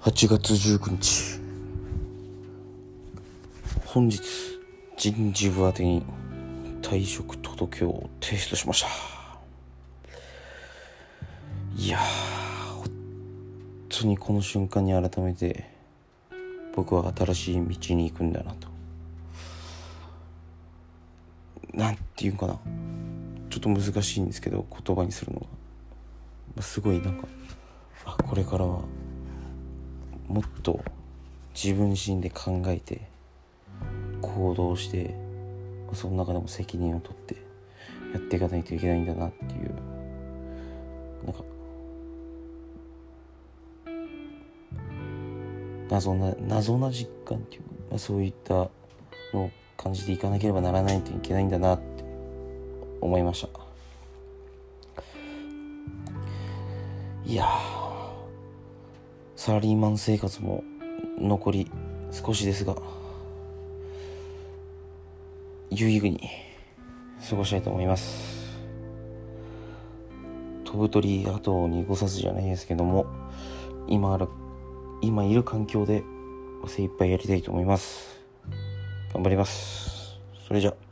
8月19日本日人事部宛てに退職届を提出しました。いやー本当にこの瞬間に改めて僕は新しい道に行くんだなと。なんていうかな。ちょっと難しいんですけど言葉にするのが。すごいなんかあこれからはもっと自分自身で考えて行動してその中でも責任を取ってやっていかないといけないんだなっていう。なんか謎な謎な実感っていうか、まあ、そういったのを感じていかなければならないといけないんだなって思いました。いやサラリーマン生活も残り少しですが有意義に過ごしたいと思います。飛ぶ鳥後を濁さずじゃないですけども今ある今いる環境で精一杯やりたいと思います。頑張ります。それじゃ。